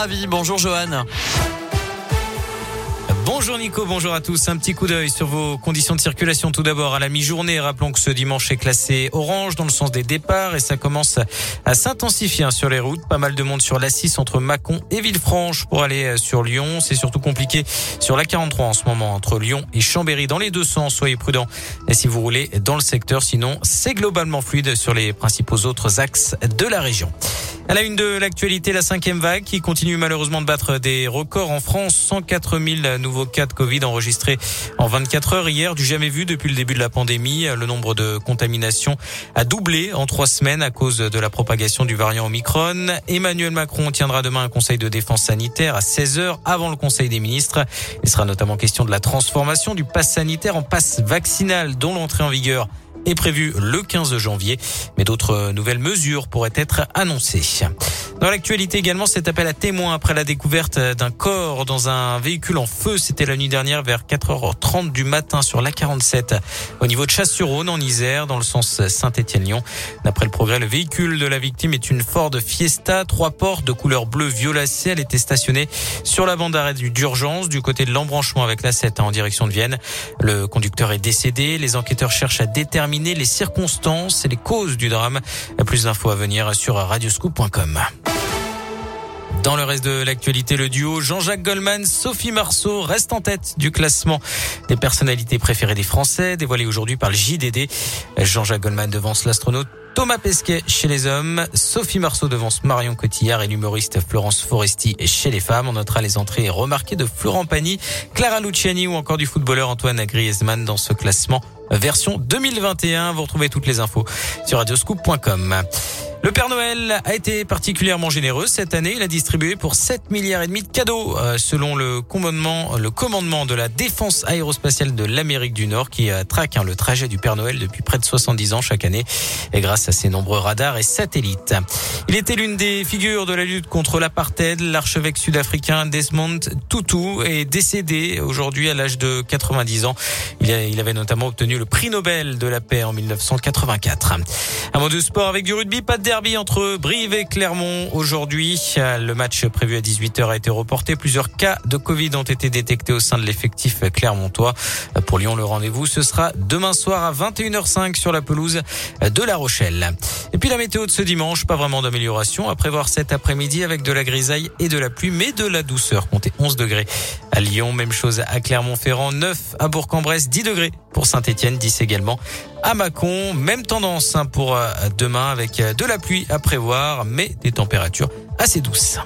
Ravi. Bonjour Johan. Bonjour Nico, bonjour à tous. Un petit coup d'œil sur vos conditions de circulation tout d'abord à la mi-journée. Rappelons que ce dimanche est classé orange dans le sens des départs et ça commence à s'intensifier hein, sur les routes. Pas mal de monde sur l'A6 entre Mâcon et Villefranche pour aller euh, sur Lyon. C'est surtout compliqué sur la 43 en ce moment entre Lyon et Chambéry dans les deux sens. Soyez prudents et si vous roulez dans le secteur. Sinon, c'est globalement fluide sur les principaux autres axes de la région. À la une de l'actualité, la cinquième vague qui continue malheureusement de battre des records en France. 104 000 nouveaux cas de Covid enregistrés en 24 heures hier, du jamais vu depuis le début de la pandémie. Le nombre de contaminations a doublé en trois semaines à cause de la propagation du variant Omicron. Emmanuel Macron tiendra demain un conseil de défense sanitaire à 16 heures avant le conseil des ministres. Il sera notamment question de la transformation du pass sanitaire en passe vaccinal dont l'entrée en vigueur est prévu le 15 janvier, mais d'autres nouvelles mesures pourraient être annoncées. Dans l'actualité également, cet appel à témoins après la découverte d'un corps dans un véhicule en feu, c'était la nuit dernière vers 4h30 du matin sur l'A47 au niveau de Chasse-sur-Rhône en Isère dans le sens Saint-Étienne-Lyon. D'après le progrès, le véhicule de la victime est une Ford Fiesta, trois portes de couleur bleu violacé. Elle était stationnée sur la bande d'arrêt d'urgence du côté de l'embranchement avec la 7 en direction de Vienne. Le conducteur est décédé. Les enquêteurs cherchent à déterminer les circonstances et les causes du drame. Plus d'infos à venir sur radioscoop.com. Dans le reste de l'actualité, le duo Jean-Jacques Goldman, Sophie Marceau reste en tête du classement des personnalités préférées des Français, dévoilé aujourd'hui par le JDD. Jean-Jacques Goldman devance l'astronaute Thomas Pesquet chez les hommes, Sophie Marceau devance Marion Cotillard et l'humoriste Florence Foresti chez les femmes. On notera les entrées remarquées de Florent Pagny, Clara Luciani ou encore du footballeur Antoine Griezmann dans ce classement version 2021. Vous retrouvez toutes les infos sur radioscoop.com. Le Père Noël a été particulièrement généreux cette année. Il a distribué pour 7 milliards et demi de cadeaux, euh, selon le commandement, le commandement de la défense aérospatiale de l'Amérique du Nord, qui euh, traque hein, le trajet du Père Noël depuis près de 70 ans chaque année, et grâce à ses nombreux radars et satellites. Il était l'une des figures de la lutte contre l'apartheid. L'archevêque sud-africain Desmond Tutu est décédé aujourd'hui à l'âge de 90 ans. Il, avait notamment obtenu le prix Nobel de la paix en 1984. Un mot de sport avec du rugby, pas de derby entre Brive et Clermont aujourd'hui. Le match prévu à 18h a été reporté. Plusieurs cas de Covid ont été détectés au sein de l'effectif clermontois. Pour Lyon, le rendez-vous, ce sera demain soir à 21h05 sur la pelouse de La Rochelle. Et puis la météo de ce dimanche, pas vraiment d'amélioration à prévoir cet après-midi avec de la grisaille et de la pluie, mais de la douceur. Comptez 11 degrés à Lyon, même chose à Clermont-Ferrand, 9 à Bourg-en-Bresse, 10 degrés pour Saint-Etienne, 10 également à Mâcon. Même tendance hein, pour euh, demain avec euh, de la pluie à prévoir, mais des températures assez douces.